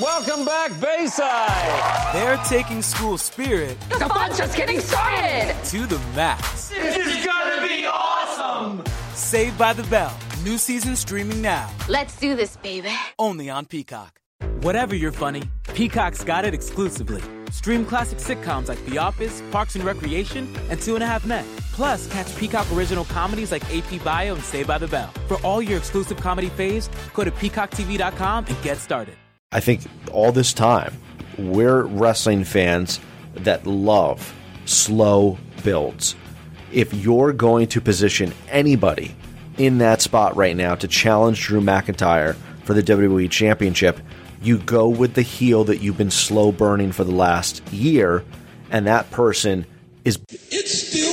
Welcome back, Bayside. They're taking school spirit. The fun's just getting started. To the max. This is gonna be awesome. Saved by the Bell. New season streaming now. Let's do this, baby. Only on Peacock. Whatever you're funny, Peacock's got it exclusively. Stream classic sitcoms like The Office, Parks and Recreation, and Two and a Half Men. Plus, catch Peacock original comedies like AP Bio and Saved by the Bell. For all your exclusive comedy faves, go to peacocktv.com and get started. I think all this time, we're wrestling fans that love slow builds. If you're going to position anybody in that spot right now to challenge Drew McIntyre for the WWE Championship, you go with the heel that you've been slow burning for the last year, and that person is. It's still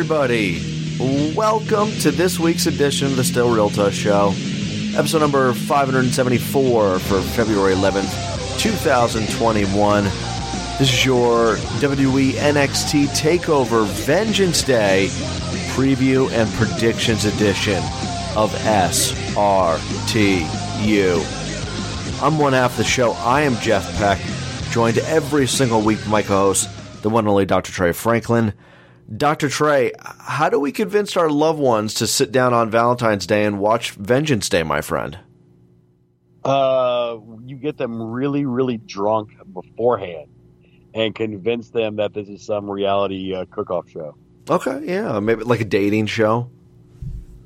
everybody. Welcome to this week's edition of the Still Real to Us Show, episode number 574 for February 11th, 2021. This is your WWE NXT TakeOver Vengeance Day preview and predictions edition of SRTU. I'm one half of the show. I am Jeff Peck, joined every single week by my co-host, the one and only Dr. Trey Franklin. Dr. Trey, how do we convince our loved ones to sit down on Valentine's Day and watch Vengeance Day, my friend? Uh, you get them really, really drunk beforehand and convince them that this is some reality uh, cook-off show. Okay, yeah, maybe like a dating show.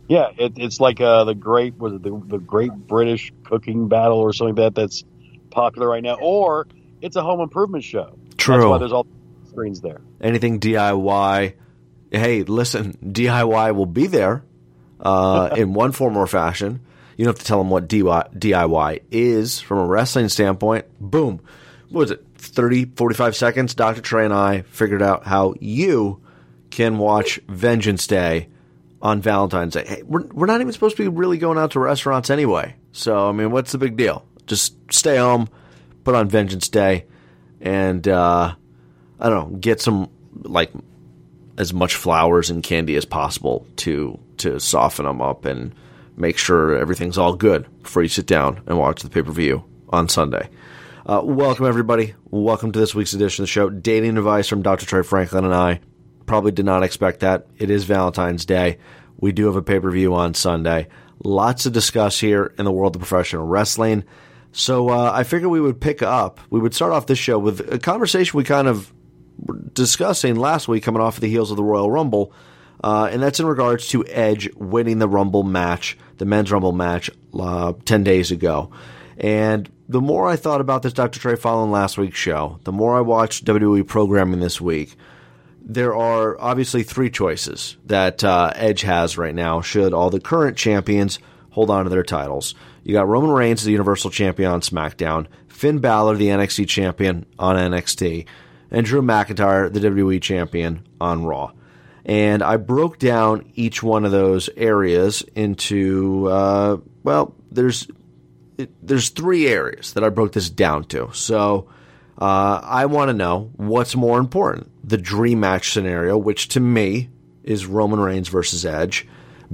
Yeah, it, it's like uh, the great was it the, the Great British Cooking Battle or something like that that's popular right now, or it's a home improvement show. True. That's why there's all screens there. Anything DIY. Hey, listen, DIY will be there uh, in one form or fashion. You don't have to tell them what DIY is from a wrestling standpoint. Boom. What was it? 30, 45 seconds. Dr. Trey and I figured out how you can watch Vengeance Day on Valentine's Day. Hey, we're, we're not even supposed to be really going out to restaurants anyway. So, I mean, what's the big deal? Just stay home, put on Vengeance Day, and uh, I don't know, get some like as much flowers and candy as possible to to soften them up and make sure everything's all good before you sit down and watch the pay per view on Sunday. Uh, welcome everybody. Welcome to this week's edition of the show. Dating advice from Dr. Trey Franklin and I. Probably did not expect that. It is Valentine's Day. We do have a pay per view on Sunday. Lots to discuss here in the world of professional wrestling. So uh, I figured we would pick up. We would start off this show with a conversation we kind of discussing last week, coming off of the heels of the Royal Rumble, uh, and that's in regards to Edge winning the Rumble match, the men's Rumble match, uh, 10 days ago. And the more I thought about this, Dr. Trey, following last week's show, the more I watched WWE programming this week, there are obviously three choices that uh, Edge has right now, should all the current champions hold on to their titles. You got Roman Reigns, the Universal Champion on SmackDown, Finn Balor, the NXT Champion on NXT, and Drew McIntyre, the WWE Champion, on Raw. And I broke down each one of those areas into, uh, well, there's it, there's three areas that I broke this down to. So uh, I want to know what's more important: the dream match scenario, which to me is Roman Reigns versus Edge,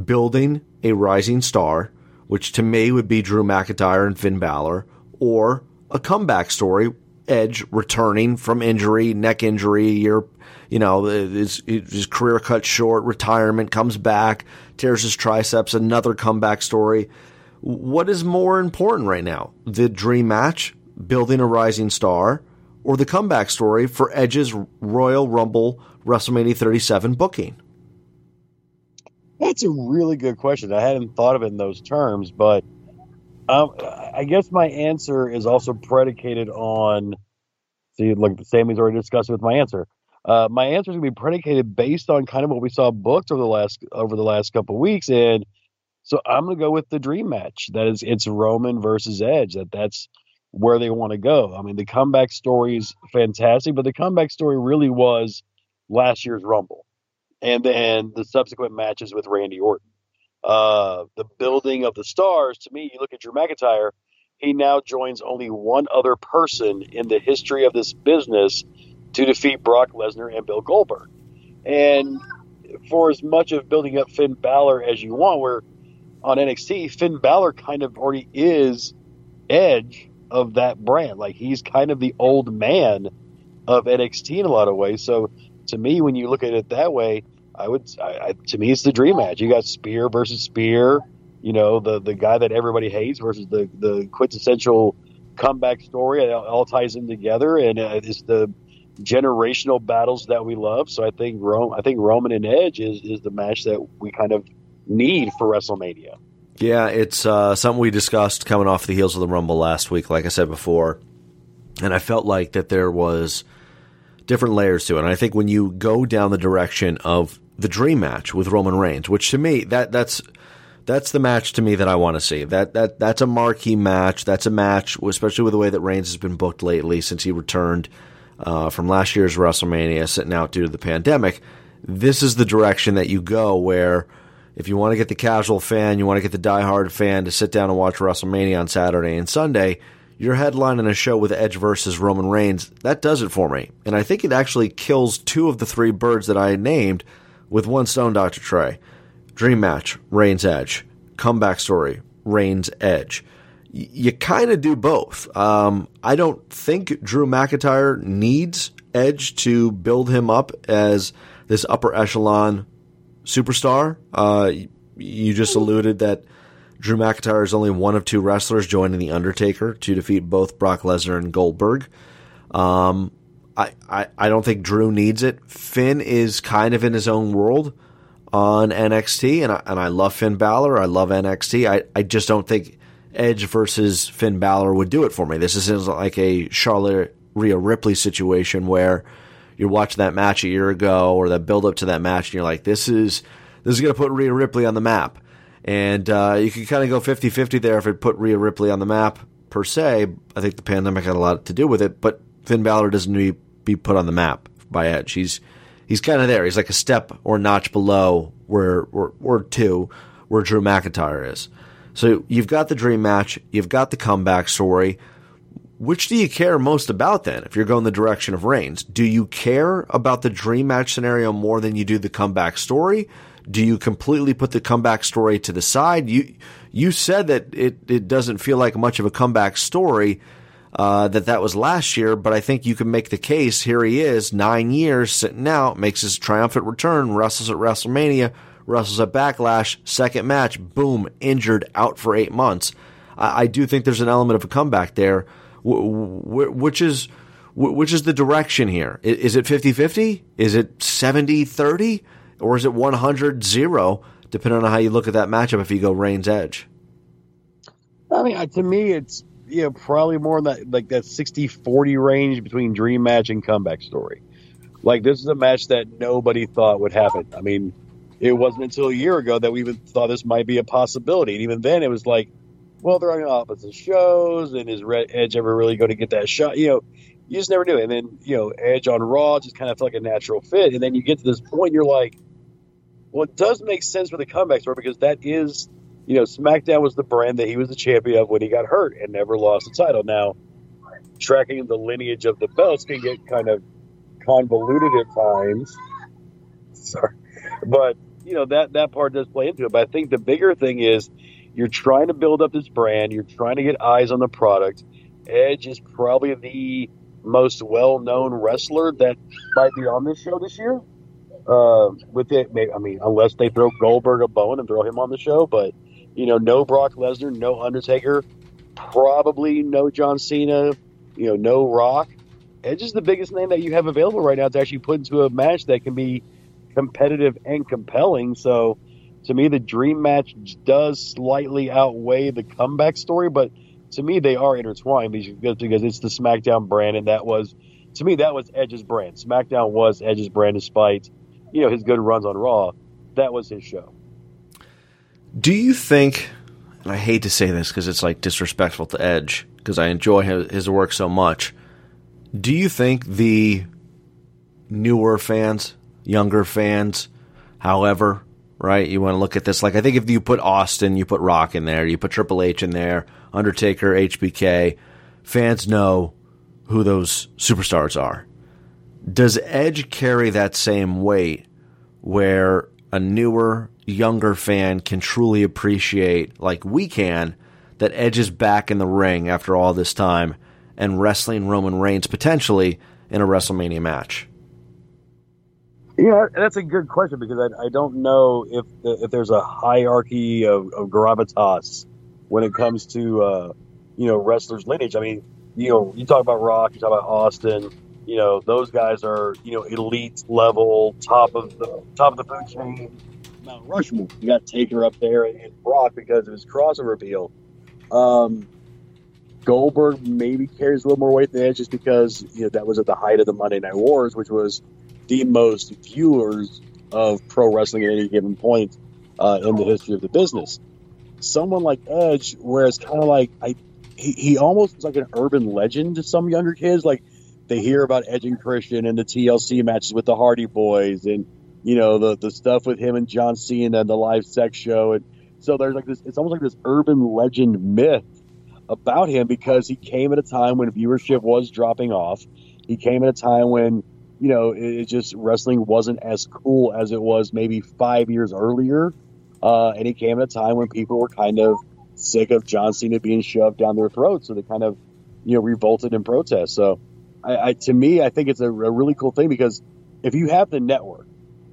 building a rising star, which to me would be Drew McIntyre and Finn Balor, or a comeback story Edge returning from injury, neck injury, year, you know, his, his career cut short, retirement, comes back, tears his triceps, another comeback story. what is more important right now? The dream match, building a rising star, or the comeback story for Edge's Royal Rumble WrestleMania 37 booking? That's a really good question. I hadn't thought of it in those terms, but um, I guess my answer is also predicated on. See, look, Sammy's already discussed with my answer. Uh, my answer is going to be predicated based on kind of what we saw booked over the last over the last couple weeks, and so I'm going to go with the dream match. That is, it's Roman versus Edge. That that's where they want to go. I mean, the comeback story is fantastic, but the comeback story really was last year's Rumble, and then the subsequent matches with Randy Orton. Uh, the building of the stars. To me, you look at Drew McIntyre. He now joins only one other person in the history of this business to defeat Brock Lesnar and Bill Goldberg. And for as much of building up Finn Balor as you want, where on NXT, Finn Balor kind of already is Edge of that brand. Like he's kind of the old man of NXT in a lot of ways. So to me, when you look at it that way, I would, I, I, to me, it's the dream match. You got Spear versus Spear, you know, the the guy that everybody hates versus the the quintessential comeback story. It all ties in together, and it's the generational battles that we love. So I think Rome, I think Roman and Edge is is the match that we kind of need for WrestleMania. Yeah, it's uh, something we discussed coming off the heels of the Rumble last week, like I said before, and I felt like that there was different layers to it. And I think when you go down the direction of the dream match with Roman Reigns, which to me that that's that's the match to me that I want to see. That that that's a marquee match. That's a match, especially with the way that Reigns has been booked lately since he returned uh, from last year's WrestleMania, sitting out due to the pandemic. This is the direction that you go where if you want to get the casual fan, you want to get the diehard fan to sit down and watch WrestleMania on Saturday and Sunday, you're headlining a show with Edge versus Roman Reigns. That does it for me. And I think it actually kills two of the three birds that I named with one stone, Dr. Trey. Dream match, Reigns Edge. Comeback story, Reigns Edge you kind of do both. Um, I don't think Drew McIntyre needs Edge to build him up as this upper echelon superstar. Uh, you just alluded that Drew McIntyre is only one of two wrestlers joining The Undertaker to defeat both Brock Lesnar and Goldberg. Um, I, I, don't think Drew needs it. Finn is kind of in his own world on NXT, and I, and I love Finn Balor. I love NXT. I, I just don't think Edge versus Finn Balor would do it for me. This isn't like a Charlotte Rhea Ripley situation where you're watching that match a year ago or that build up to that match and you're like, this is this is going to put Rhea Ripley on the map. And uh, you can kind of go 50 50 there if it put Rhea Ripley on the map per se. I think the pandemic had a lot to do with it, but Finn Balor doesn't need be put on the map by Edge. He's he's kind of there. He's like a step or notch below where or, or two where Drew McIntyre is. So you've got the dream match, you've got the comeback story. Which do you care most about then if you're going the direction of Reigns? Do you care about the dream match scenario more than you do the comeback story? Do you completely put the comeback story to the side? You you said that it, it doesn't feel like much of a comeback story, uh, that that was last year, but I think you can make the case. Here he is, nine years sitting out, makes his triumphant return, wrestles at WrestleMania, wrestles at Backlash, second match, boom, injured, out for eight months. I, I do think there's an element of a comeback there, which is which is the direction here. Is, it 50-50? Is it 70-30? Or is it 100-0, depending on how you look at that matchup if you go Reigns Edge? I mean, to me, it's yeah, probably more in that like that 60-40 range between dream match and comeback story. Like this is a match that nobody thought would happen. I mean, it wasn't until a year ago that we even thought this might be a possibility. And even then, it was like, well, they're on opposite shows, and is Red Edge ever really going to get that shot? You know, you just never knew. And then, you know, Edge on Raw just kind of felt like a natural fit. And then you get to this point, you're like, well, it does make sense for the comeback story because that is, you know, SmackDown was the brand that he was the champion of when he got hurt and never lost the title. Now, tracking the lineage of the belts can get kind of convoluted at times. Sorry. But you know that that part does play into it. But I think the bigger thing is you're trying to build up this brand. You're trying to get eyes on the product. Edge is probably the most well-known wrestler that might be on this show this year. Uh, with it, I mean, unless they throw Goldberg a bone and throw him on the show, but You know, no Brock Lesnar, no Undertaker, probably no John Cena, you know, no Rock. Edge is the biggest name that you have available right now to actually put into a match that can be competitive and compelling. So, to me, the dream match does slightly outweigh the comeback story, but to me, they are intertwined because, it's the SmackDown brand, and that was, to me, that was Edge's brand. SmackDown was Edge's brand, despite you know his good runs on Raw. That was his show. Do you think? And I hate to say this because it's like disrespectful to Edge because I enjoy his, his work so much. Do you think the newer fans, younger fans, however, right? You want to look at this like I think if you put Austin, you put Rock in there, you put Triple H in there, Undertaker, HBK, fans know who those superstars are. Does Edge carry that same weight where a newer, younger fan can truly appreciate, like we can, that Edge is back in the ring after all this time and wrestling Roman Reigns potentially in a WrestleMania match? Yeah, that's a good question because I, I don't know if the, if there's a hierarchy of, of gravitas when it comes to uh, you know wrestlers' lineage. I mean, you know, you talk about Rock, you talk about Austin. You know, those guys are you know elite level, top of the top of the food chain. Mount Rushmore. You got Taker up there and Brock because of his crossover appeal. Um, Goldberg maybe carries a little more weight than Edge just because you know that was at the height of the Monday Night Wars, which was the most viewers of pro wrestling at any given point uh, in the history of the business. Someone like Edge, whereas kind of like I, he, he almost is like an urban legend to some younger kids. Like they hear about Edge and Christian and the TLC matches with the Hardy Boys, and you know the the stuff with him and John Cena and the live sex show, and so there's like this. It's almost like this urban legend myth about him because he came at a time when viewership was dropping off. He came at a time when you know it, it just wrestling wasn't as cool as it was maybe five years earlier, uh, and he came at a time when people were kind of sick of John Cena being shoved down their throats, so they kind of you know revolted in protest. So, I, I to me, I think it's a, a really cool thing because if you have the network,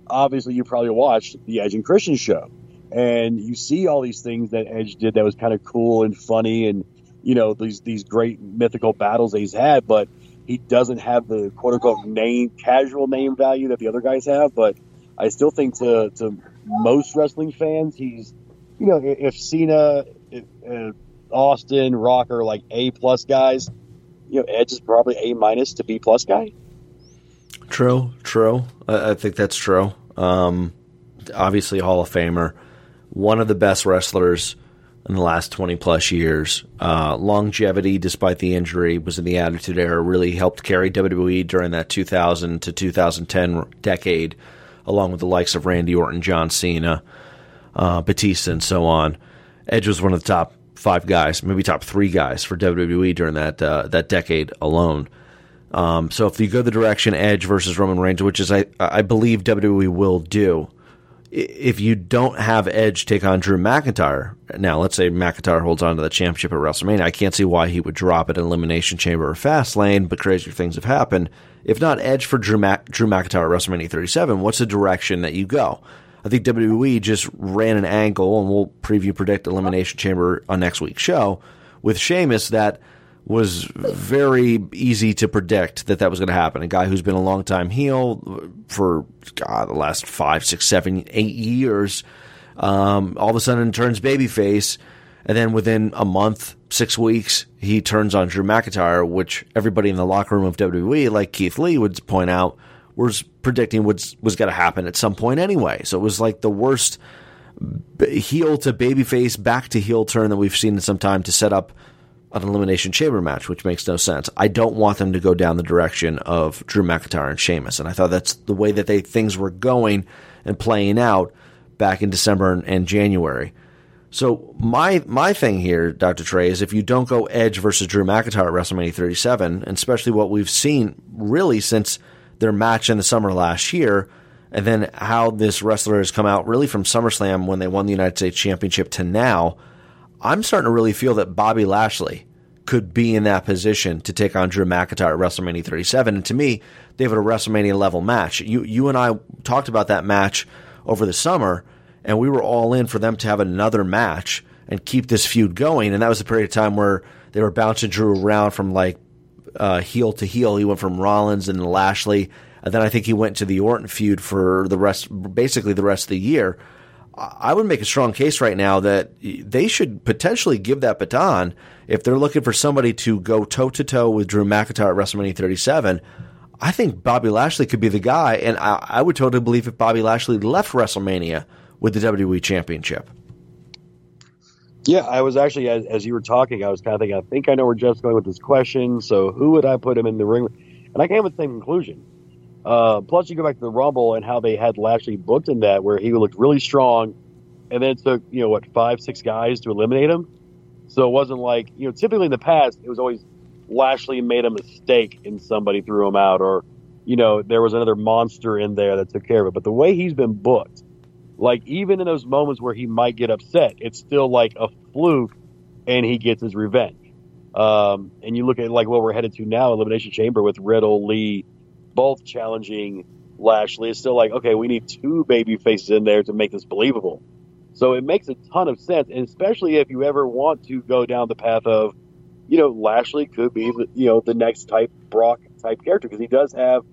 obviously you probably watched the Edge and Christian show and you see all these things that Edge did that was kind of cool and funny and you know these these great mythical battles that he's had, but he doesn't have the quote unquote name casual name value that the other guys have. But I still think to to most wrestling fans, he's you know if Cena, if, uh, Austin, Rocker like A plus guys, you know Edge is probably A minus to B plus guy. True, true. I, I think that's true. Um, obviously, Hall of Famer, one of the best wrestlers in the last 20 plus years. Uh, longevity, despite the injury, was in the Attitude Era, really helped carry WWE during that 2000 to 2010 decade, along with the likes of Randy Orton, John Cena, uh, Batista, and so on. Edge was one of the top five guys, maybe top three guys for WWE during that uh, that decade alone. Um, so if you go the direction Edge versus Roman Reigns, which is I I believe WWE will do, if you don't have Edge take on Drew McIntyre, now let's say McIntyre holds on to the championship at WrestleMania, I can't see why he would drop it in Elimination Chamber or Fastlane, but crazier things have happened. If not Edge for Drew, Mac- Drew McIntyre at WrestleMania 37, what's the direction that you go? I think WWE just ran an angle, and we'll preview predict Elimination Chamber on next week's show with Sheamus that – was very easy to predict that that was going to happen. A guy who's been a long time heel for God, the last five, six, seven, eight years, um, all of a sudden turns babyface, and then within a month, six weeks, he turns on Drew McIntyre, which everybody in the locker room of WWE, like Keith Lee, would point out, was predicting was was going to happen at some point anyway. So it was like the worst heel to babyface, back to heel turn that we've seen in some time to set up an elimination chamber match, which makes no sense. I don't want them to go down the direction of Drew McIntyre and Sheamus, and I thought that's the way that they things were going and playing out back in December and, and January. So my my thing here, Dr. Trey, is if you don't go Edge versus Drew McIntyre at WrestleMania 37, and especially what we've seen really since their match in the summer last year, and then how this wrestler has come out really from SummerSlam when they won the United States Championship to now I'm starting to really feel that Bobby Lashley could be in that position to take on Drew McIntyre at WrestleMania 37. And to me, they have a WrestleMania level match. You you and I talked about that match over the summer, and we were all in for them to have another match and keep this feud going. And that was a period of time where they were bouncing Drew around from like uh, heel to heel. He went from Rollins and Lashley, and then I think he went to the Orton feud for the rest, basically the rest of the year. I would make a strong case right now that they should potentially give that baton if they're looking for somebody to go toe to toe with Drew McIntyre at WrestleMania 37. I think Bobby Lashley could be the guy, and I, I would totally believe if Bobby Lashley left WrestleMania with the WWE Championship. Yeah, I was actually as, as, you were talking, I was kind of thinking, I think I know where Jeff's going with this question. So who would I put him in the ring? And I came with the same conclusion. Uh, plus, you go back to the Rumble and how they had Lashley booked in that, where he looked really strong, and then it took you know what five, six guys to eliminate him. So it wasn't like you know typically in the past it was always Lashley made a mistake and somebody threw him out, or you know there was another monster in there that took care of it. But the way he's been booked, like even in those moments where he might get upset, it's still like a fluke, and he gets his revenge. Um, and you look at like what we're headed to now, Elimination Chamber with Riddle, Lee, both challenging Lashley. It's still like, okay, we need two baby faces in there to make this believable. So it makes a ton of sense, and especially if you ever want to go down the path of, you know, Lashley could be, you know, the next type Brock type character because he does have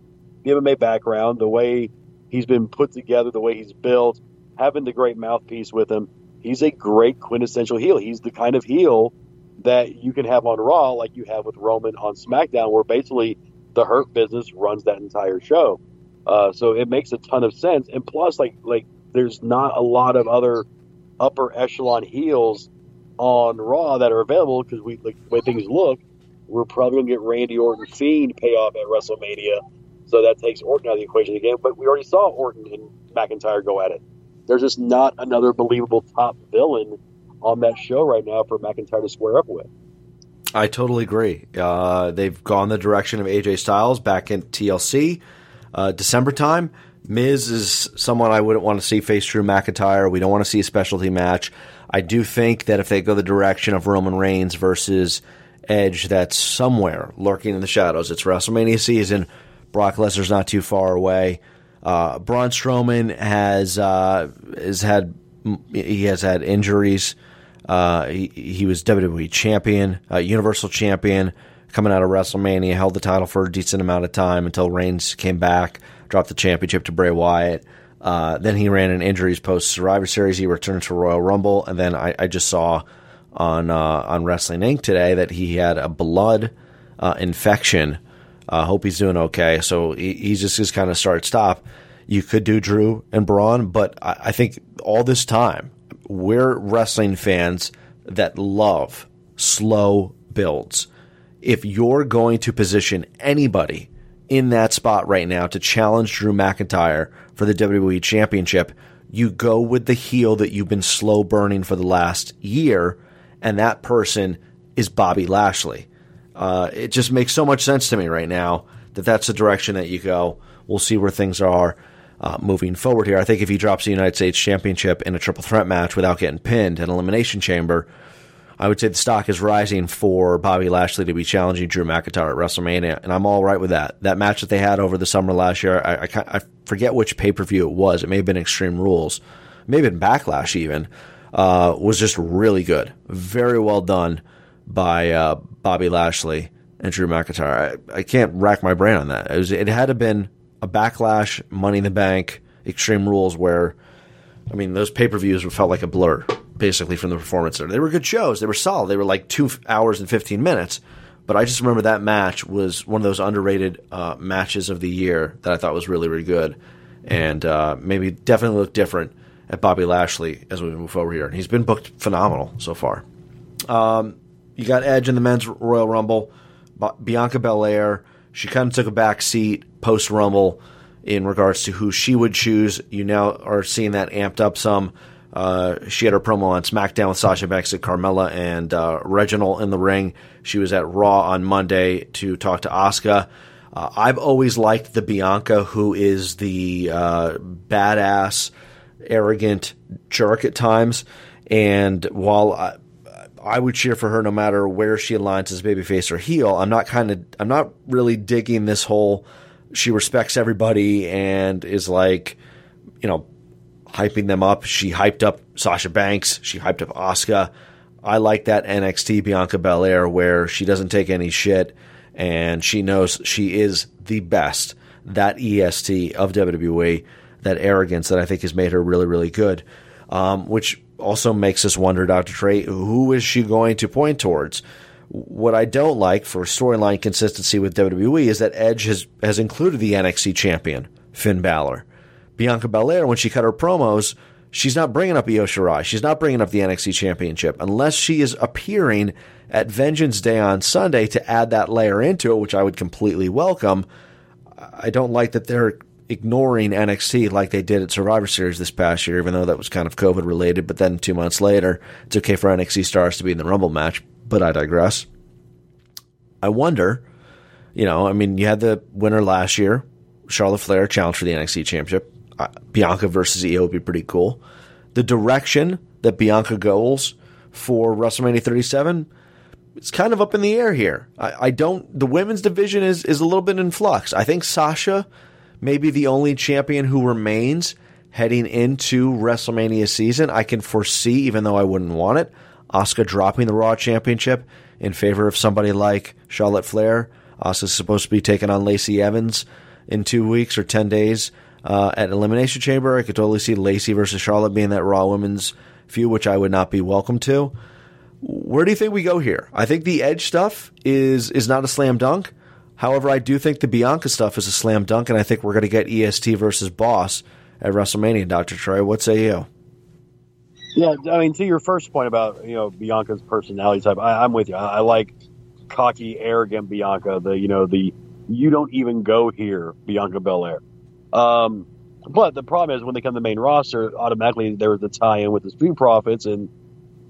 the MMA background, the way he's been put together, the way he's built, having the great mouthpiece with him. He's a great quintessential heel. He's the kind of heel that you can have on Raw, like you have with Roman on SmackDown, where basically the Hurt Business runs that entire show. Uh, so it makes a ton of sense. And plus, like like there's not a lot of other upper echelon heels on Raw that are available because we like the way things look, we're probably gonna get Randy Orton Fiend payoff at WrestleMania. So that takes Orton out of the equation again. But we already saw Orton and McIntyre go at it. There's just not another believable top villain on that show right now for McIntyre to square up with. I totally agree. Uh, they've gone the direction of AJ Styles back in TLC, uh, December time. Miz is someone I wouldn't want to see face Drew McIntyre. We don't want to see a specialty match. I do think that if they go the direction of Roman Reigns versus Edge, that's somewhere lurking in the shadows. It's WrestleMania season. Brock Lesnar's not too far away. Uh, Braun Strowman has uh, has had he has had injuries. Uh, he, he, was WWE champion, uh, Universal champion, coming out of WrestleMania, held the title for a decent amount of time until Reigns came back, dropped the championship to Bray Wyatt. Uh, then he ran in injuries post Survivor Series. He returned to Royal Rumble, and then I, I just saw on uh, on Wrestling Inc. today that he had a blood uh, infection. Uh, hope he's doing okay. So he, he's just his kind of start stop. You could do Drew and Braun, but I, I think all this time we're wrestling fans that love slow builds. If you're going to position anybody in that spot right now to challenge Drew McIntyre for the WWE Championship, you go with the heel that you've been slow burning for the last year, and that person is Bobby Lashley. Uh, it just makes so much sense to me right now that that's the direction that you go. We'll see where things are uh, moving forward here. I think if he drops the United States Championship in a triple threat match without getting pinned in Elimination Chamber, I would say the stock is rising for Bobby Lashley to be challenging Drew McIntyre at WrestleMania, and I'm all right with that. That match that they had over the summer last year, I, I, I forget which pay per view it was. It may have been Extreme Rules, maybe in Backlash even, uh, was just really good. Very well done by uh, Bobby Lashley and Drew McIntyre. I, I can't rack my brain on that. It, was, it had to have been a backlash, Money in the Bank, Extreme Rules, where I mean those pay per views felt like a blur basically from the performance there. They were good shows. They were solid. They were like two hours and fifteen minutes. But I just remember that match was one of those underrated uh, matches of the year that I thought was really, really good, and uh, maybe definitely look different at Bobby Lashley as we move over here. And he's been booked phenomenal so far. Um, you got Edge in the men's Royal Rumble, Bianca Belair. She kind of took a back seat post Rumble in regards to who she would choose. You now are seeing that amped up some. Uh, she had her promo on SmackDown with Sasha Banks and Carmella and uh, Reginald in the ring. She was at Raw on Monday to talk to Asuka. Uh, I've always liked the Bianca who is the uh, badass, arrogant jerk at times. And while I, I would cheer for her no matter where she aligns as babyface or heel, I'm not kind of I'm not really digging this whole she respects everybody and is like, you know, hyping them up. She hyped up Sasha Banks. She hyped up Asuka. I like that NXT Bianca Belair where she doesn't take any shit and she knows she is the best. That EST of WWE, that arrogance that I think has made her really, really good. Um, which also makes us wonder, Dr. Trey, who is she going to point towards? What I don't like for storyline consistency with WWE is that Edge has, has included the NXT champion, Finn Balor. Bianca Belair, when she cut her promos, she's not bringing up Io Shirai. She's not bringing up the NXT championship unless she is appearing at Vengeance Day on Sunday to add that layer into it, which I would completely welcome. I don't like that they're ignoring NXT like they did at Survivor Series this past year, even though that was kind of COVID related. But then two months later, it's okay for NXT stars to be in the Rumble match. But I digress. I wonder, you know, I mean, you had the winner last year, Charlotte Flair challenge for the NXT Championship. Uh, Bianca versus Io would be pretty cool. The direction that Bianca goes for WrestleMania 37 it's kind of up in the air here. I, I, don't. The women's division is is a little bit in flux. I think Sasha may be the only champion who remains heading into WrestleMania season. I can foresee, even though I wouldn't want it, Asuka dropping the Raw Championship in favor of somebody like Charlotte Flair. Asuka's supposed to be taking on Lacey Evans in two weeks or ten days uh, at Elimination Chamber. I could totally see Lacey versus Charlotte being that Raw Women's feud, which I would not be welcome to. Where do you think we go here? I think the Edge stuff is is not a slam dunk. However, I do think the Bianca stuff is a slam dunk, and I think we're going to get EST versus Boss at WrestleMania. Doctor Trey, what say you? Yeah, I mean, to your first point about you know Bianca's personality type, I, am with you. I, I, like cocky, arrogant Bianca. The you know the you don't even go here, Bianca Belair. Um, but the problem is when they come to the main roster, automatically there's the tie-in with the Street Profits and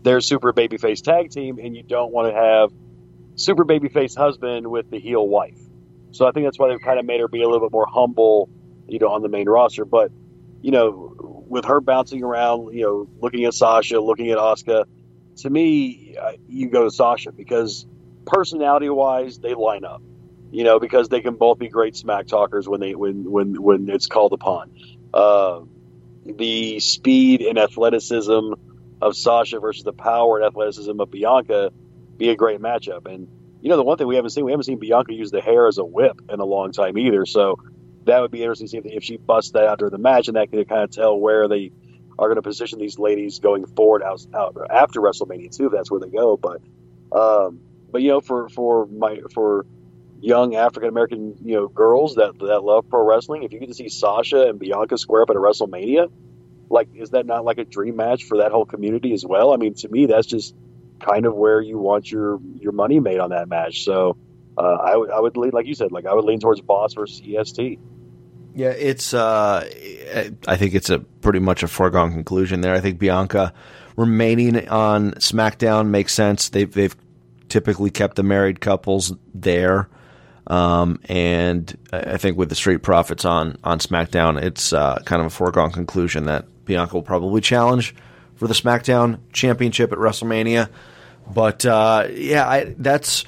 their super babyface tag team, and you don't want to have super babyface husband with the heel wife. So I think that's why they've kind of made her be a little bit more humble, you know, on the main roster. But you know, with her bouncing around, you know, looking at Sasha, looking at Asuka, to me, you go to Sasha because personality-wise, they line up. You know, because they can both be great smack talkers when they when when when it's called upon. Uh, the speed and athleticism of Sasha versus the power and athleticism of Bianca be a great matchup. And you know, the one thing we haven't seen, we haven't seen Bianca use the hair as a whip in a long time either. So that would be interesting to see if, if she busts that out during the match, and that could kind of tell where they are going to position these ladies going forward out, out after WrestleMania too, if that's where they go. But um, but you know, for for my for young African American you know girls that that love pro wrestling, if you get to see Sasha and Bianca square up at a WrestleMania, like is that not like a dream match for that whole community as well? I mean, to me, that's just kind of where you want your your money made on that match. So uh, I would I would lean like you said, like I would lean towards Boss versus EST. Yeah, it's. Uh, I think it's a pretty much a foregone conclusion there. I think Bianca remaining on SmackDown makes sense. They've they've typically kept the married couples there, um, and I think with the Street Profits on on SmackDown, it's uh, kind of a foregone conclusion that Bianca will probably challenge for the SmackDown Championship at WrestleMania. But uh, yeah, I, that's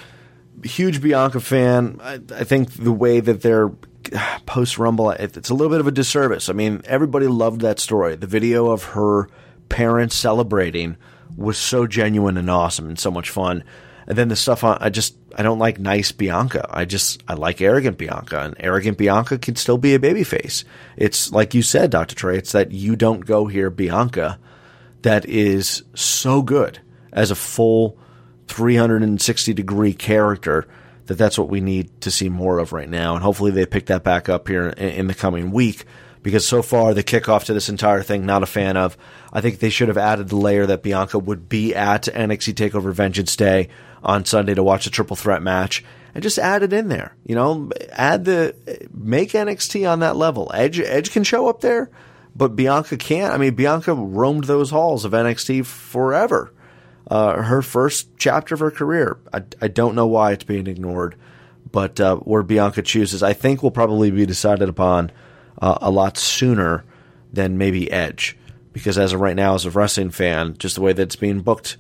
huge Bianca fan. I, I, think the way that they're post Rumble, it's a little bit of a disservice. I mean, everybody loved that story. The video of her parents celebrating was so genuine and awesome and so much fun. And then the stuff on, I just, I don't like nice Bianca. I just, I like arrogant Bianca, and arrogant Bianca can still be a babyface. It's like you said, Dr. Trey, it's that you don't go here, Bianca, that is so good as a full 360 degree character that that's what we need to see more of right now. And hopefully they pick that back up here in, the coming week because so far the kickoff to this entire thing, not a fan of. I think they should have added the layer that Bianca would be at NXT TakeOver Vengeance Day on Sunday to watch a triple threat match and just add it in there. You know, add the make NXT on that level. Edge Edge can show up there, but Bianca can't. I mean, Bianca roamed those halls of NXT forever uh, her first chapter of her career. I, I don't know why it's being ignored, but uh, where Bianca chooses, I think, will probably be decided upon uh, a lot sooner than maybe Edge. Because as of right now, as a wrestling fan, just the way that it's being booked,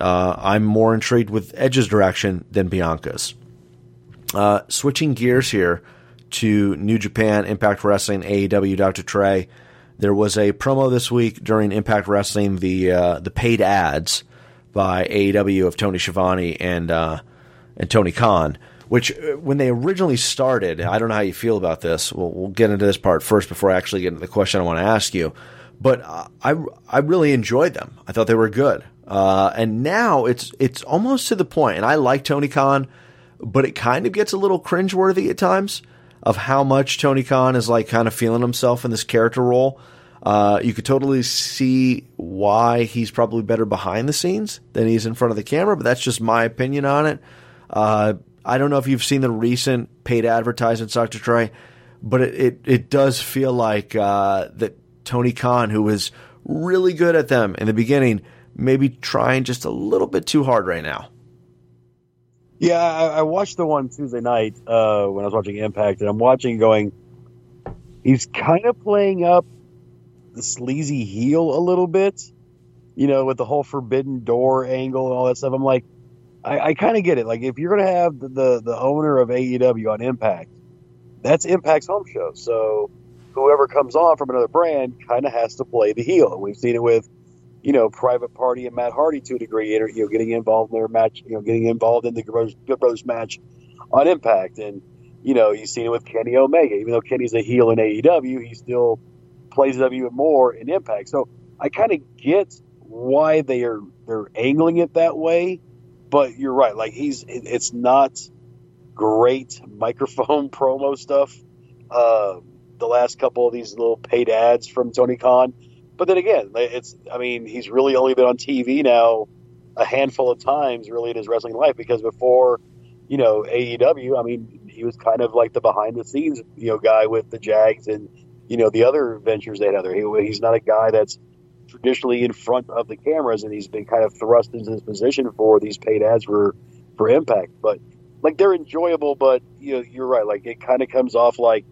uh, I'm more intrigued with Edge's direction than Bianca's. Uh, switching gears here to New Japan, Impact Wrestling, AEW, Dr. Trey. There was a promo this week during Impact Wrestling, the uh, the paid ads by AEW of Tony Schiavone and uh, and Tony Khan. Which, uh, when they originally started, I don't know how you feel about this. We'll, we'll get into this part first before I actually get into the question I want to ask you. But I I really enjoyed them. I thought they were good. Uh, and now it's it's almost to the point, and I like Tony Khan, but it kind of gets a little cringeworthy at times of how much Tony Khan is like kind of feeling himself in this character role. Uh, you could totally see why he's probably better behind the scenes than he's in front of the camera, but that's just my opinion on it. Uh, I don't know if you've seen the recent paid advertisements, Dr. Trey, but it, it, it does feel like uh, that Tony Khan, who was really good at them in the beginning, maybe trying just a little bit too hard right now. Yeah, I, I watched the one Tuesday night uh, when I was watching Impact, and I'm watching going. He's kind of playing up the sleazy heel a little bit, you know, with the whole forbidden door angle and all that stuff. I'm like, I, I kind of get it. Like, if you're going to have the, the the owner of AEW on Impact, that's Impact's home show. So whoever comes on from another brand kind of has to play the heel. We've seen it with you know, Private Party and Matt Hardy to a degree, you know, getting involved in their match, you know, getting involved in the Good Brothers, Good Brothers match on Impact. And, you know, you've seen it with Kenny Omega. Even though Kenny's a heel in AEW, he still plays W more in Impact. So I kind of get why they are they're angling it that way, but you're right. Like he's it's not great microphone promo stuff. Uh, the last couple of these little paid ads from Tony Khan but then again, it's I mean he's really only been on TV now a handful of times really in his wrestling life because before you know AEW, I mean he was kind of like the behind the scenes you know guy with the Jags and you know the other ventures they had there. He, he's not a guy that's traditionally in front of the cameras, and he's been kind of thrust into this position for these paid ads for for Impact. But like they're enjoyable, but you know you're right. Like it kind of comes off like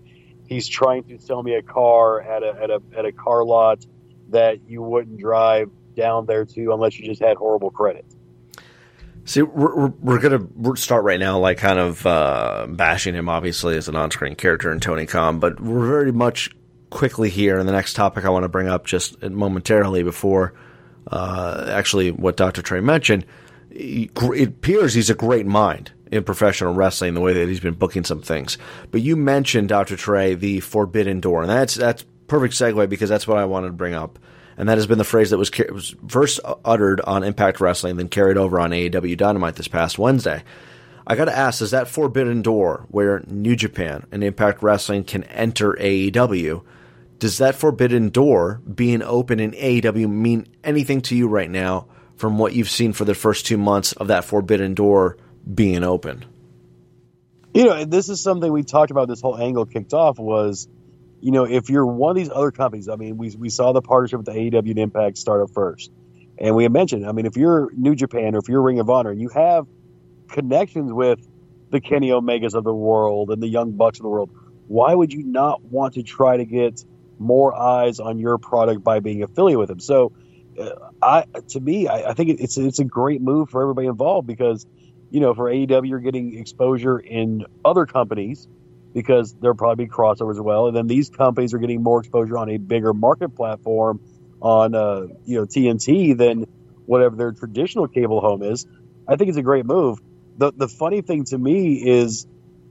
he's trying to sell me a car at a at a at a car lot that you wouldn't drive down there to unless you just had horrible credit. See, we're, we're, we're going to start right now, like kind of uh, bashing him, obviously, as an on screen character in Tony Khan, but we're very much quickly here. And the next topic I want to bring up just momentarily before uh, actually what Dr. Trey mentioned, it appears he's a great mind in professional wrestling, the way that he's been booking some things. But you mentioned, Dr. Trey, the Forbidden Door, and that's that's perfect segue because that's what I wanted to bring up. And that has been the phrase that was, was first uttered on Impact Wrestling, then carried over on AEW Dynamite this past Wednesday. I got to ask, is that forbidden door where New Japan and Impact Wrestling can enter AEW? Does that forbidden door being open in AEW mean anything to you right now from what you've seen for the first two months of that forbidden door being open? You know, this is something we talked about. This whole angle kicked off was you know, if you're one of these other companies, I mean, we, we saw the partnership with the AEW and Impact start up first. And we mentioned, I mean, if you're New Japan or if you're Ring of Honor, you have connections with the Kenny Omegas of the world and the Young Bucks of the world. Why would you not want to try to get more eyes on your product by being affiliated with them? So, uh, I to me, I, I think it's it's a great move for everybody involved because, you know, for AEW, you're getting exposure in other companies because there'll probably be crossovers as well. And then these companies are getting more exposure on a bigger market platform on uh, you know TNT than whatever their traditional cable home is. I think it's a great move. The the funny thing to me is,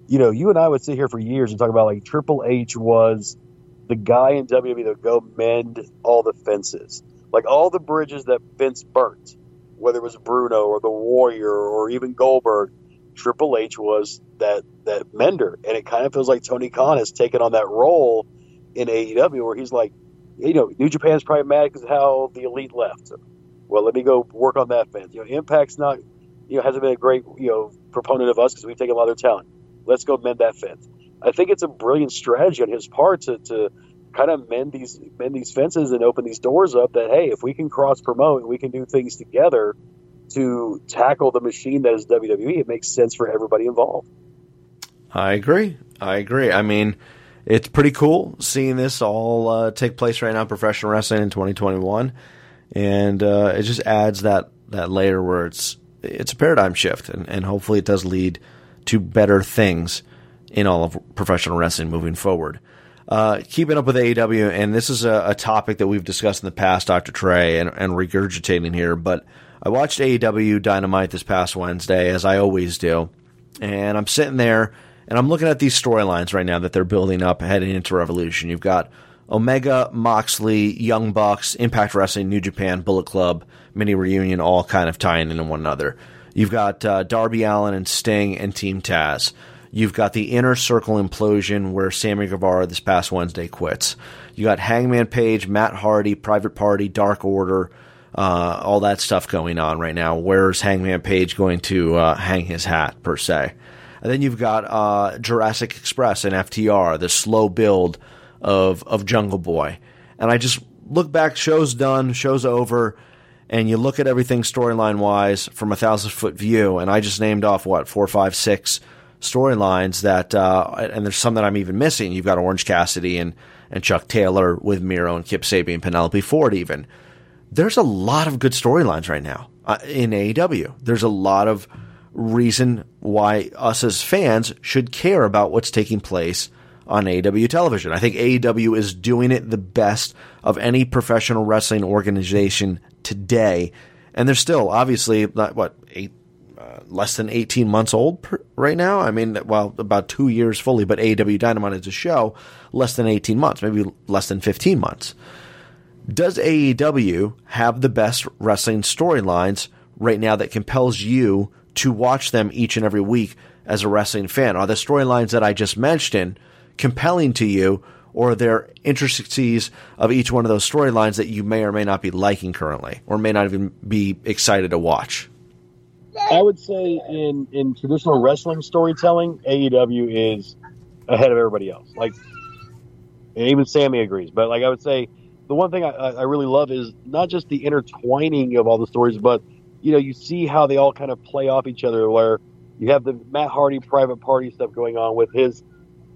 you know, you and I would sit here for years and talk about like Triple H was the guy in WWE that go mend all the fences, like all the bridges that Vince burnt, whether it was Bruno or the Warrior or even Goldberg Triple H was that that mender, and it kind of feels like Tony Khan has taken on that role in AEW, where he's like, you know, New Japan's probably mad because how the Elite left. Well, let me go work on that fence. You know, Impact's not, you know, hasn't been a great you know proponent of us because we've taken a lot of their talent. Let's go mend that fence. I think it's a brilliant strategy on his part to, to kind of mend these mend these fences and open these doors up. That hey, if we can cross promote we can do things together, to tackle the machine that is WWE, it makes sense for everybody involved. I agree. I agree. I mean, it's pretty cool seeing this all uh, take place right now professional wrestling in 2021, and uh, it just adds that that layer where it's it's a paradigm shift, and, and hopefully it does lead to better things in all of professional wrestling moving forward. Uh, keeping up with AEW, and this is a, a, topic that we've discussed in the past, Dr. Trey, and, and regurgitating here, but I watched AEW Dynamite this past Wednesday, as I always do, and I'm sitting there and I'm looking at these storylines right now that they're building up heading into Revolution. You've got Omega, Moxley, Young Bucks, Impact Wrestling, New Japan, Bullet Club, Mini Reunion, all kind of tying into one another. You've got uh, Darby Allin and Sting and Team Taz. You've got the inner circle implosion where Sammy Guevara this past Wednesday quits. You got Hangman Page, Matt Hardy, Private Party, Dark Order, uh, all that stuff going on right now. Where's Hangman Page going to uh, hang his hat per se? And then you've got uh, Jurassic Express and FTR, the slow build of of Jungle Boy. And I just look back, show's done, show's over, and you look at everything storyline wise from a thousand foot view, and I just named off what four, five, six storylines that, uh, and there's some that I'm even missing. You've got Orange Cassidy and and Chuck Taylor with Miro and Kip Sabian, Penelope Ford, even. There's a lot of good storylines right now uh, in AEW. There's a lot of reason why us as fans should care about what's taking place on AEW television. I think AEW is doing it the best of any professional wrestling organization today. And they're still obviously what, uh, less than 18 months old per, right now. I mean, well, about two years fully, but AEW Dynamite is a show less than 18 months, maybe less than 15 months. Does AEW have the best wrestling storylines right now that compels you to watch them each and every week as a wrestling fan? Are the storylines that I just mentioned compelling to you, or are there intricacies of each one of those storylines that you may or may not be liking currently, or may not even be excited to watch? I would say in in traditional wrestling storytelling, AEW is ahead of everybody else. Like, even Sammy agrees. But like, I would say the one thing I, I really love is not just the intertwining of all the stories, but you know, you see how they all kind of play off each other. Where you have the Matt Hardy private party stuff going on with his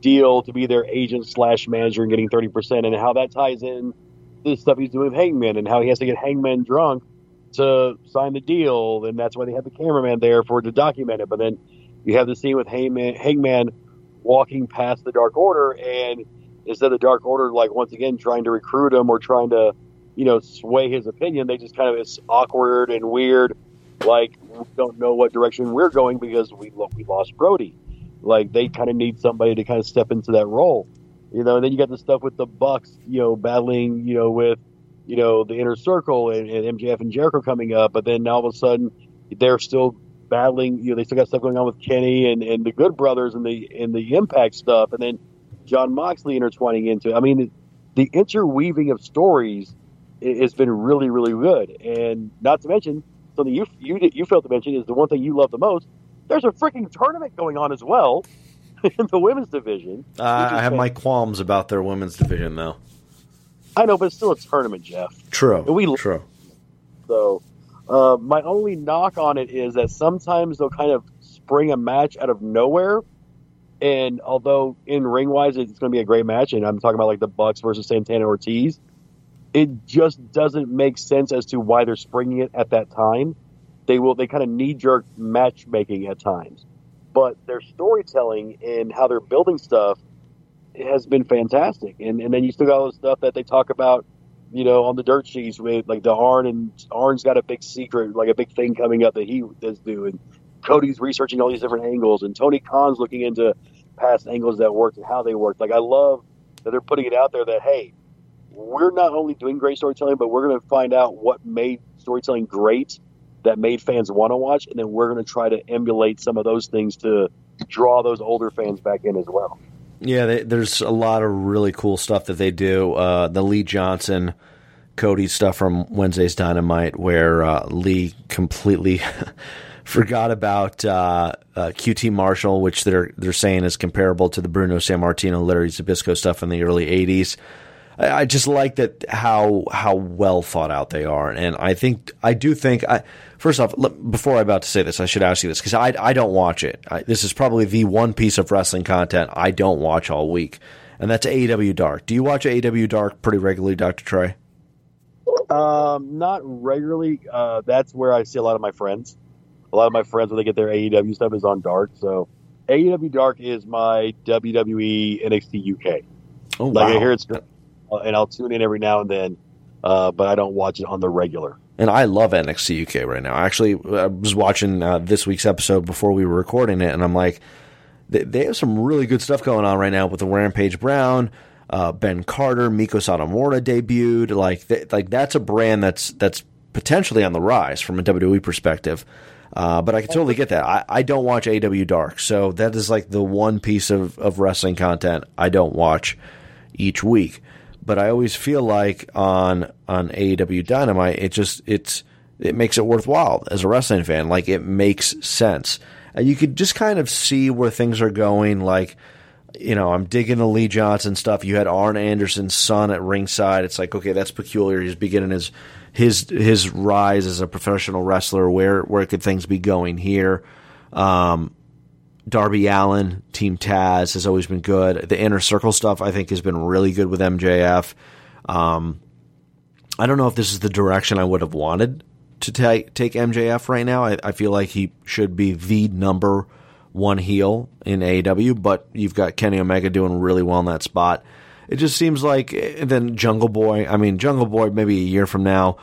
deal to be their agent slash manager and getting 30%, and how that ties in the stuff he's doing with Hangman and how he has to get Hangman drunk to sign the deal. And that's why they had the cameraman there for to document it. But then you have the scene with Hangman, Hangman walking past the Dark Order, and instead of the Dark Order, like once again trying to recruit him or trying to, you know, sway his opinion, they just kind of it's awkward and weird. Like we don't know what direction we're going because we we lost Brodie. Like they kind of need somebody to kind of step into that role, you know. And then you got the stuff with the Bucks, you know, battling, you know, with you know the inner circle and, and MJF and Jericho coming up, but then all of a sudden they're still battling. You know, they still got stuff going on with Kenny and, and the Good Brothers and the and the Impact stuff, and then Jon Moxley intertwining into. I mean, the interweaving of stories has been really, really good. And not to mention something you you you failed to mention is the one thing you love the most there's a freaking tournament going on as well in the women's division. Uh, I have my qualms about their women's division, though. I know, but it's still a tournament, Jeff. True. And we true. So, uh, my only knock on it is that sometimes they'll kind of spring a match out of nowhere. And although in ring wise it's going to be a great match, and I'm talking about like the Bucks versus Santana Ortiz, it just doesn't make sense as to why they're springing it at that time they will they kind of knee jerk matchmaking at times, but their storytelling and how they're building stuff has been fantastic. And and then you still got all the stuff that they talk about, you know, on the dirt sheets with like the Arn and Arn's got a big secret, like a big thing coming up that he does do, and Cody's researching all these different angles, and Tony Khan's looking into past angles that worked and how they worked. Like I love that they're putting it out there that hey, we're not only doing great storytelling, but we're going to find out what made storytelling great that made fans want to watch, and then we're going to try to emulate some of those things to draw those older fans back in as well. Yeah, they, there's a lot of really cool stuff that they do. Uh, the Lee Johnson, Cody stuff from Wednesday's Dynamite, where uh, Lee completely forgot about uh, uh QT Marshall, which they're they're saying is comparable to the Bruno Sammartino, Larry Zbyszko stuff in the early '80s. I, just like that how how well thought out they are, and I think I do think I First off, before I'm about to say this, I should ask you this because I, I don't watch it. I, this is probably the one piece of wrestling content I don't watch all week, and that's AEW Dark. Do you watch AEW Dark pretty regularly, Doctor Trey? Um, not regularly. Uh, that's where I see a lot of my friends. A lot of my friends when they get their AEW stuff is on Dark. So AEW Dark is my WWE NXT UK. Oh like wow. I hear it's, and I'll tune in every now and then, uh, but I don't watch it on the regular. And I love NXT UK right now. Actually, I was watching uh, this week's episode before we were recording it, and I'm like, they, they have some really good stuff going on right now with the Rampage Brown, uh, Ben Carter, Meiko Satomura debuted. Like, they, like that's a brand that's that's potentially on the rise from a WWE perspective. Uh, but I can totally get that. I, I don't watch AEW Dark, so that is like the one piece of, of wrestling content I don't watch each week. But I always feel like on on AEW Dynamite, it just it's it makes it worthwhile as a wrestling fan. Like it makes sense, and you could just kind of see where things are going. Like you know, I'm digging the Lee Johnson stuff. You had Arn Anderson's son at ringside. It's like okay, that's peculiar. He's beginning his his his rise as a professional wrestler. Where where could things be going here? Um, Darby Allin, Team Taz has always been good. The inner circle stuff I think has been really good with MJF. Um, I don't know if this is the direction I would have wanted to take take MJF right now. I, I feel like he should be the number one heel in AEW, but you've got Kenny Omega doing really well in that spot. It just seems like then Jungle Boy. I mean, Jungle Boy maybe a year from now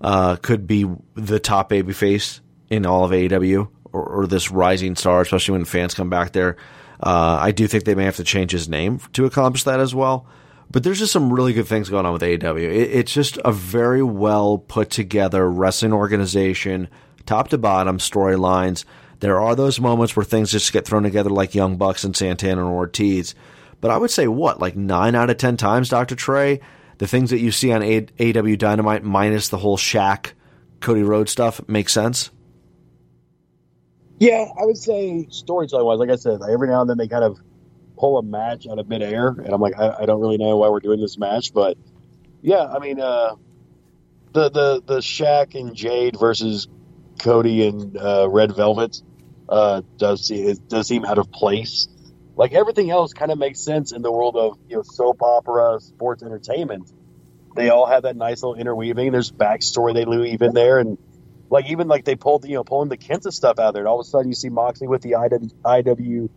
uh, could be the top babyface in all of AEW or, or, this rising star, especially when fans come back there. Uh, I do think they may have to change his name to accomplish that as well. But there's just some really good things going on with AEW. It, it's just a very well put together wrestling organization, top to bottom storylines. There are those moments where things just get thrown together like Young Bucks and Santana and Ortiz. But I would say what, like nine out of ten times, Dr. Trey, the things that you see on A- AW Dynamite minus the whole Shaq, Cody Rhodes stuff makes sense. Yeah, I would say storytelling wise, like I said, every now and then they kind of pull a match out of midair, and I'm like, I, I don't really know why we're doing this match, but yeah, I mean, uh, the the the Shaq and Jade versus Cody and uh, Red Velvet uh, does it does seem out of place like everything else kind of makes sense in the world of you know soap opera, sports entertainment. They all have that nice little interweaving. There's backstory they leave in there, and like even like they pulled you know pulling the Kenta stuff out there, and all of a sudden you see Moxley with the IW,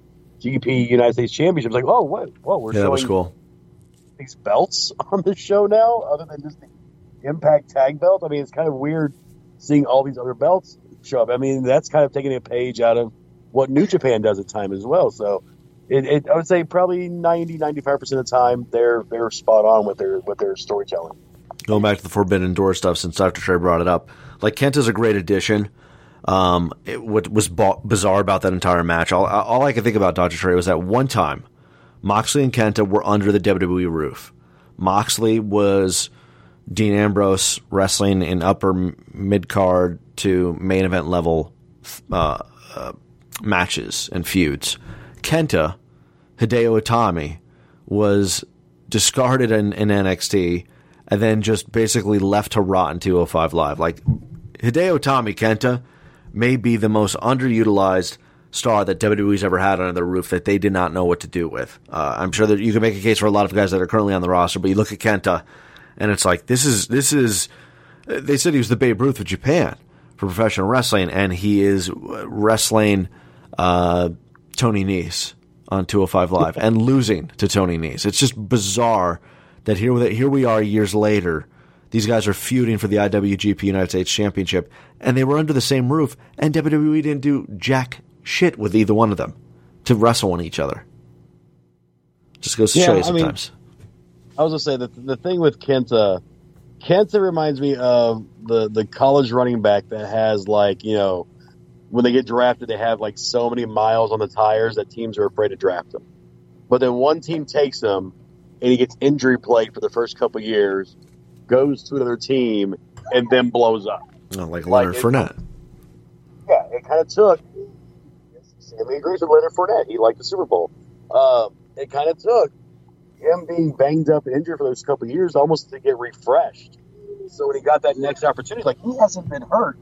IWGP United States Championship. It's like, oh, what? Whoa, we're yeah, that was cool. These belts on the show now, other than just the Impact Tag Belt. I mean, it's kind of weird seeing all these other belts show up. I mean, that's kind of taking a page out of what New Japan does at time as well. So it, it, I would say probably 90, 95 percent of the time they're they're spot on with their with their storytelling. Going back to the Forbidden Door stuff, since Doctor Trey brought it up, like Kenta's a great addition. Um, it, what was bizarre about that entire match, all, all I could think about Doctor Trey was that one time, Moxley and Kenta were under the WWE roof. Moxley was Dean Ambrose wrestling in upper mid card to main event level uh, uh, matches and feuds. Kenta, Hideo Itami, was discarded in, in NXT and then just basically left to rot in 205 Live. Like, Hideo Itami Kenta may be the most underutilized star that WWE's ever had under their roof that they did not know what to do with. Uh, I'm sure that you can make a case for a lot of guys that are currently on the roster, but you look at Kenta, and it's like this is this is. They said he was the Babe Ruth of Japan for professional wrestling, and he is wrestling uh, Tony Nese on 205 Live and losing to Tony Nese. It's just bizarre that here here we are years later. These guys are feuding for the IWGP United States Championship, and they were under the same roof, and WWE didn't do jack shit with either one of them to wrestle on each other. Just goes to yeah, show you sometimes. I, mean, I was gonna say that the thing with Kenta, Kenta reminds me of the the college running back that has like you know when they get drafted, they have like so many miles on the tires that teams are afraid to draft them. But then one team takes him and he gets injury plagued for the first couple years, goes to another team, and then blows up. Oh, like Leonard like Fournette. yeah, it kind of took. Sammy agrees with Leonard Fournette. He liked the Super Bowl. Um, it kind of took him being banged up and injured for those couple years almost to get refreshed. So when he got that next opportunity, like he hasn't been hurt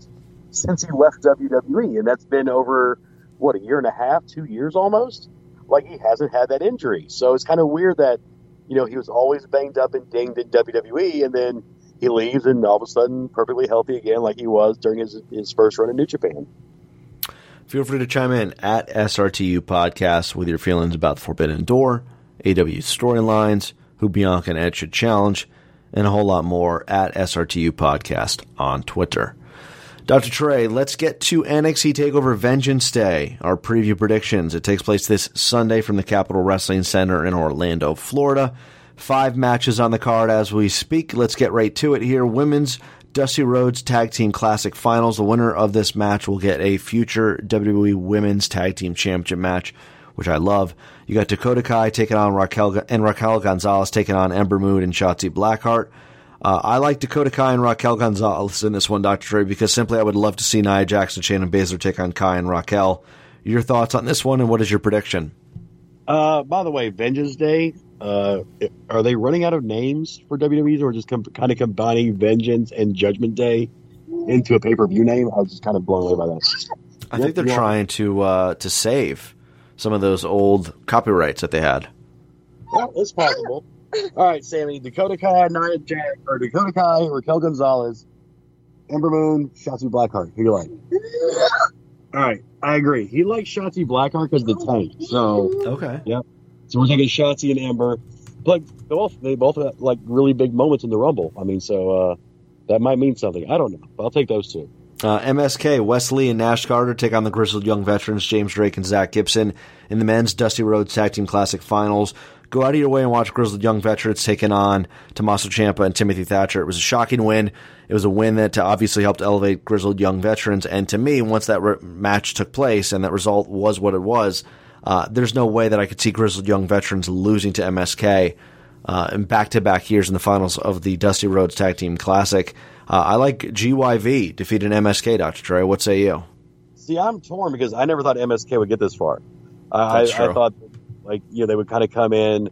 since he left WWE, and that's been over what a year and a half, two years almost. Like he hasn't had that injury, so it's kind of weird that you know he was always banged up and dinged in WWE, and then he leaves and all of a sudden perfectly healthy again, like he was during his his first run in New Japan. Feel free to chime in at SRTU Podcast with your feelings about the Forbidden Door, AEW storylines, who Bianca and Edge should challenge, and a whole lot more at SRTU Podcast on Twitter. Dr. Trey, let's get to NXT TakeOver Vengeance Day, our preview predictions. It takes place this Sunday from the Capitol Wrestling Center in Orlando, Florida. Five matches on the card as we speak. Let's get right to it here. Women's Dusty Rhodes Tag Team Classic Finals. The winner of this match will get a future WWE Women's Tag Team Championship match, which I love. You got Dakota Kai taking on Raquel and Raquel Gonzalez taking on Ember Moon and Shotzi Blackheart. Uh, I like Dakota Kai and Raquel Gonzalez in this one, Dr. Trey, because simply I would love to see Nia Jackson, Shayna Baszler take on Kai and Raquel. Your thoughts on this one, and what is your prediction? Uh, by the way, Vengeance Day, uh, are they running out of names for WWE's or just com- kind of combining Vengeance and Judgment Day into a pay per view name? I was just kind of blown away by that. I think they're trying to uh, to save some of those old copyrights that they had. Well, it's possible. All right, Sammy. Dakota Kai, Nia Jack, or Dakota Kai, Raquel Gonzalez, Ember Moon, Shotzi Blackheart. Who you like? All right, I agree. He likes Shotzi Blackheart because the tank. So okay, yeah. So we're taking Shotzi and Ember. But they both they both have like really big moments in the Rumble. I mean, so uh, that might mean something. I don't know. But I'll take those two. Uh, MSK, Wes Lee and Nash Carter take on the grizzled young veterans James Drake and Zach Gibson in the men's Dusty Rhodes Tag Team Classic Finals. Go out of your way and watch grizzled young veterans taking on Tommaso Ciampa and Timothy Thatcher. It was a shocking win. It was a win that obviously helped elevate grizzled young veterans. And to me, once that re- match took place and that result was what it was, uh, there's no way that I could see grizzled young veterans losing to MSK uh, in back-to-back years in the finals of the Dusty Rhodes Tag Team Classic. Uh, I like GYV defeating MSK. Dr. Trey, what say you? See, I'm torn because I never thought MSK would get this far. I, I thought, like, you know, they would kind of come in,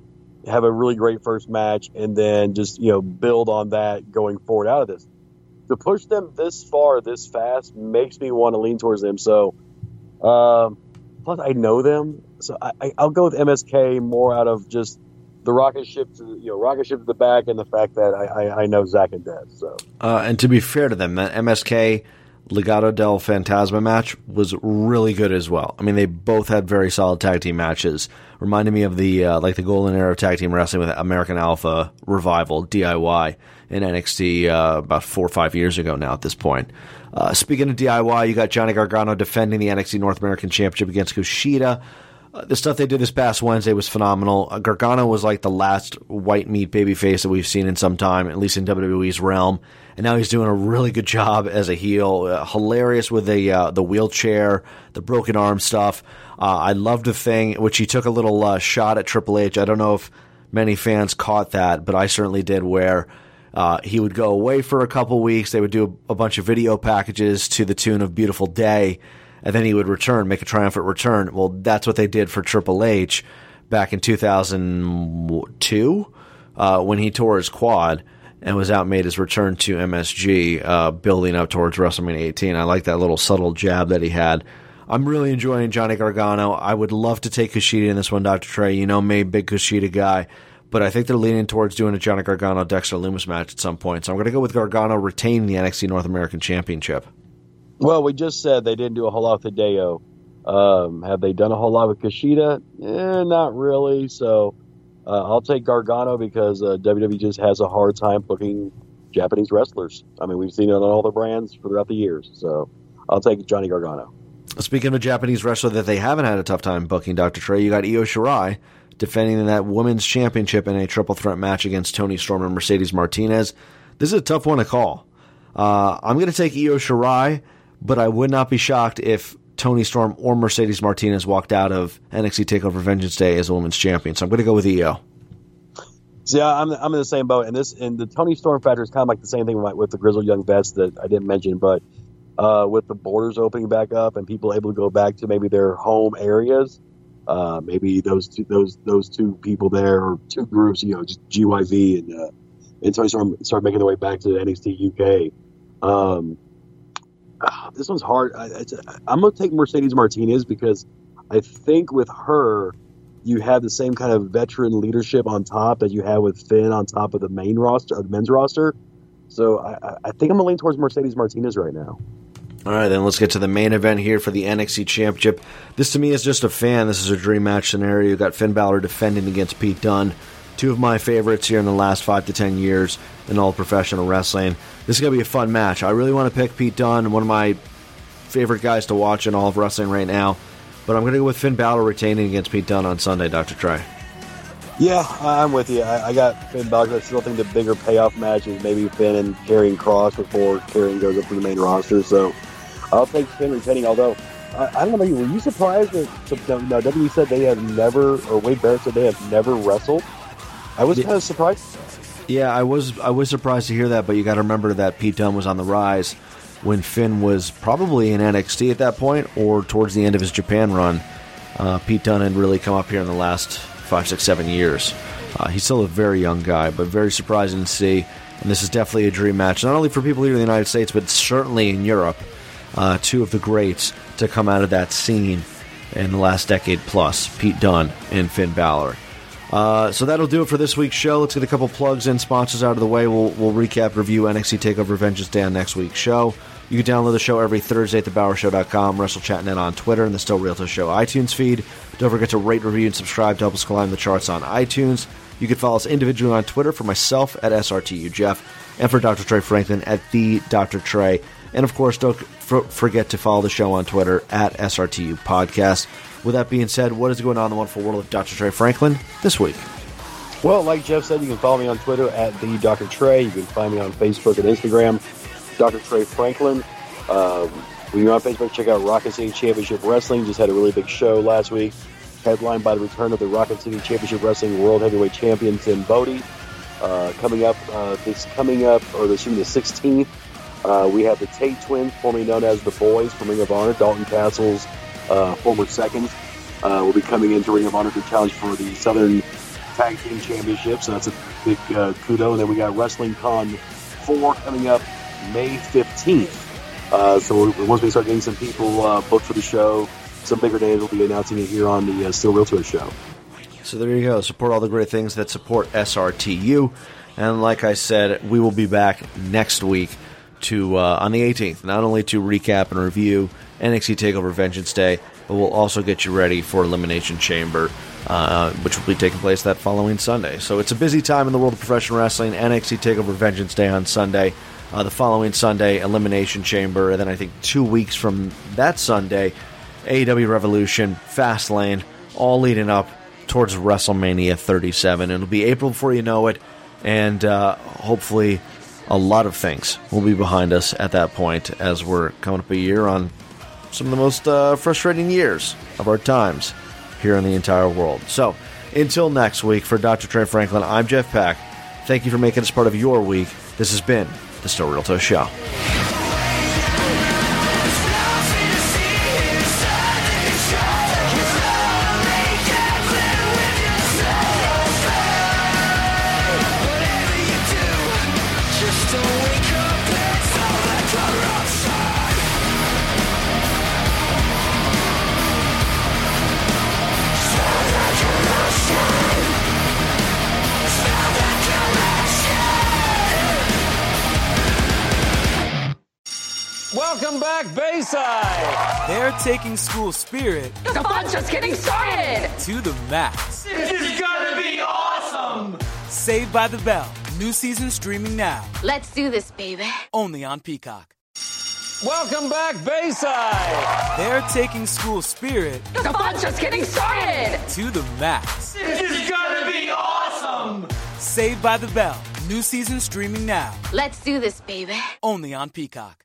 have a really great first match, and then just you know build on that going forward out of this. To push them this far, this fast, makes me want to lean towards them. So, um, plus I know them, so I, will go with MSK more out of just the rocket ship to you know rocket ship to the back and the fact that I, I, I know Zach and Dev. So uh, and to be fair to them, MSK Legado del Fantasma match was really good as well. I mean, they both had very solid tag team matches. Reminded me of the uh, like the Golden Era of tag team wrestling with American Alpha Revival DIY in NXT uh, about four or five years ago now. At this point, uh, speaking of DIY, you got Johnny Gargano defending the NXT North American Championship against Kushida. Uh, the stuff they did this past Wednesday was phenomenal. Uh, Gargano was like the last white meat babyface that we've seen in some time, at least in WWE's realm. And now he's doing a really good job as a heel. Uh, hilarious with the uh, the wheelchair, the broken arm stuff. Uh, I loved the thing, which he took a little uh, shot at Triple H. I don't know if many fans caught that, but I certainly did. Where he would go away for a couple weeks, they would do a, a bunch of video packages to the tune of "Beautiful Day." And then he would return, make a triumphant return. Well, that's what they did for Triple H back in 2002 uh, when he tore his quad and was out made his return to MSG, uh, building up towards WrestleMania 18. I like that little subtle jab that he had. I'm really enjoying Johnny Gargano. I would love to take Kushida in this one, Dr. Trey. You know me, big Kushida guy. But I think they're leaning towards doing a Johnny Gargano Dexter Lumis match at some point. So I'm going to go with Gargano retaining the NXT North American Championship. Well, we just said they didn't do a whole lot with Hideo. Um, have they done a whole lot with Kushida? Eh, not really. So uh, I'll take Gargano because uh, WWE just has a hard time booking Japanese wrestlers. I mean, we've seen it on all the brands throughout the years. So I'll take Johnny Gargano. Speaking of a Japanese wrestler that they haven't had a tough time booking, Dr. Trey, you got Io Shirai defending that women's championship in a triple threat match against Toni Storm and Mercedes Martinez. This is a tough one to call. Uh, I'm going to take Io Shirai but I would not be shocked if Toni Storm or Mercedes Martinez walked out of NXT Takeover Vengeance Day as a women's champion. So I'm going to go with Io. See, I'm I'm in the same boat, and this and the Toni Storm factor is kind of like the same thing with, the Grizzled Young Vets that I didn't mention, but uh, with the borders opening back up and people able to go back to maybe their home areas, uh, maybe those two those those two people there or two groups, you know, just GYV and uh, and Toni Storm start making their way back to NXT UK. Um, this one's hard. I, am going to take Mercedes Martinez because I think with her, you have the same kind of veteran leadership on top that you have with Finn on top of the main roster, the men's roster. So I, I think I'm going to lean towards Mercedes Martinez right now. All right, then let's get to the main event here for the NXT Championship. This to me is just a fan. This is a dream match scenario. You got Finn Balor defending against Pete Dunne. Two of my favorites here in the last five to ten years in all professional wrestling. This is going to be a fun match. I really want to pick Pete Dunne, one of my favorite guys to watch in all of wrestling right now. But I'm going to go with Finn Balor retaining against Pete Dunne on Sunday, Dr. Trey. Yeah, I'm with you. I, I got Finn Balor. I still think the bigger payoff match is maybe Finn and Karrion Kross before Karrion goes up to the main roster. So I'll take Finn retaining. Although I, don't know, were you surprised that no, WWE said they have never, or Wade Barrett said they have never wrestled? I was kind of surprised. Yeah, I was I was surprised to hear that, but you got to remember that Pete Dunne was on the rise when Finn was probably in NXT at that point, or towards the end of his Japan run. Uh, Pete Dunne had really come up here in the last five, six, seven years. Uh, he's still a very young guy, but very surprising to see. And this is definitely a dream match, not only for people here in the United States, but certainly in Europe. Uh, two of the greats to come out of that scene in the last decade plus Pete Dunne and Finn Balor. Uh, so that'll do it for this week's show. Let's get a couple plugs and sponsors out of the way. We'll, we'll recap, review NXT TakeOver Vengeance Day on next week's show. You can download the show every Thursday at thebowershow.com, WrestleChatNet on Twitter, and the Still Real to Us Show iTunes feed. Don't forget to rate, review, and subscribe to help us climb the charts on iTunes. You can follow us individually on Twitter for myself at SRTU Jeff and for Dr. Trey Franklin at the Dr. Trey. And of course, don't f- forget to follow the show on Twitter at SRTU Podcast. With that being said, what is going on in the wonderful world of Dr. Trey Franklin this week? Well, like Jeff said, you can follow me on Twitter at the Dr. Trey. You can find me on Facebook and Instagram, Dr. Trey Franklin. Um, when you're on Facebook, check out Rocket City Championship Wrestling. Just had a really big show last week, headlined by the return of the Rocket City Championship Wrestling World Heavyweight Champion Tim Bodie. Uh, coming up, uh, this coming up, or assuming the 16th, uh, we have the Tate twins, formerly known as the Boys from Ring of Honor. Dalton Castle's uh, former seconds uh, will be coming into Ring of Honor to challenge for the Southern Tag Team Championship. So that's a big uh, kudo. And then we got Wrestling Con 4 coming up May 15th. Uh, so once we start getting some people uh, booked for the show, some bigger names, we'll be announcing it here on the uh, Still Real to Us Show. So there you go. Support all the great things that support SRTU. And like I said, we will be back next week to uh, on the 18th, not only to recap and review NXT Takeover Vengeance Day, but we'll also get you ready for Elimination Chamber, uh, which will be taking place that following Sunday. So it's a busy time in the world of professional wrestling. NXT Takeover Vengeance Day on Sunday. Uh, the following Sunday, Elimination Chamber, and then I think two weeks from that Sunday, AEW Revolution, Fastlane, all leading up towards WrestleMania 37. It'll be April before you know it, and uh, hopefully a lot of things will be behind us at that point as we're coming up a year on some of the most uh, frustrating years of our times here in the entire world. So, until next week, for Dr. Trey Franklin, I'm Jeff Pack. Thank you for making us part of your week. This has been the Still Real to Us Show. Spirit The fun's just getting started. to the max. This is gonna be awesome! Saved by the Bell. New season streaming now. Let's do this, baby. Only on Peacock. Welcome back, Bayside. They're taking school spirit The fun's just getting started. to the max. This is gonna be awesome! Saved by the Bell. New season streaming now. Let's do this, baby. Only on Peacock.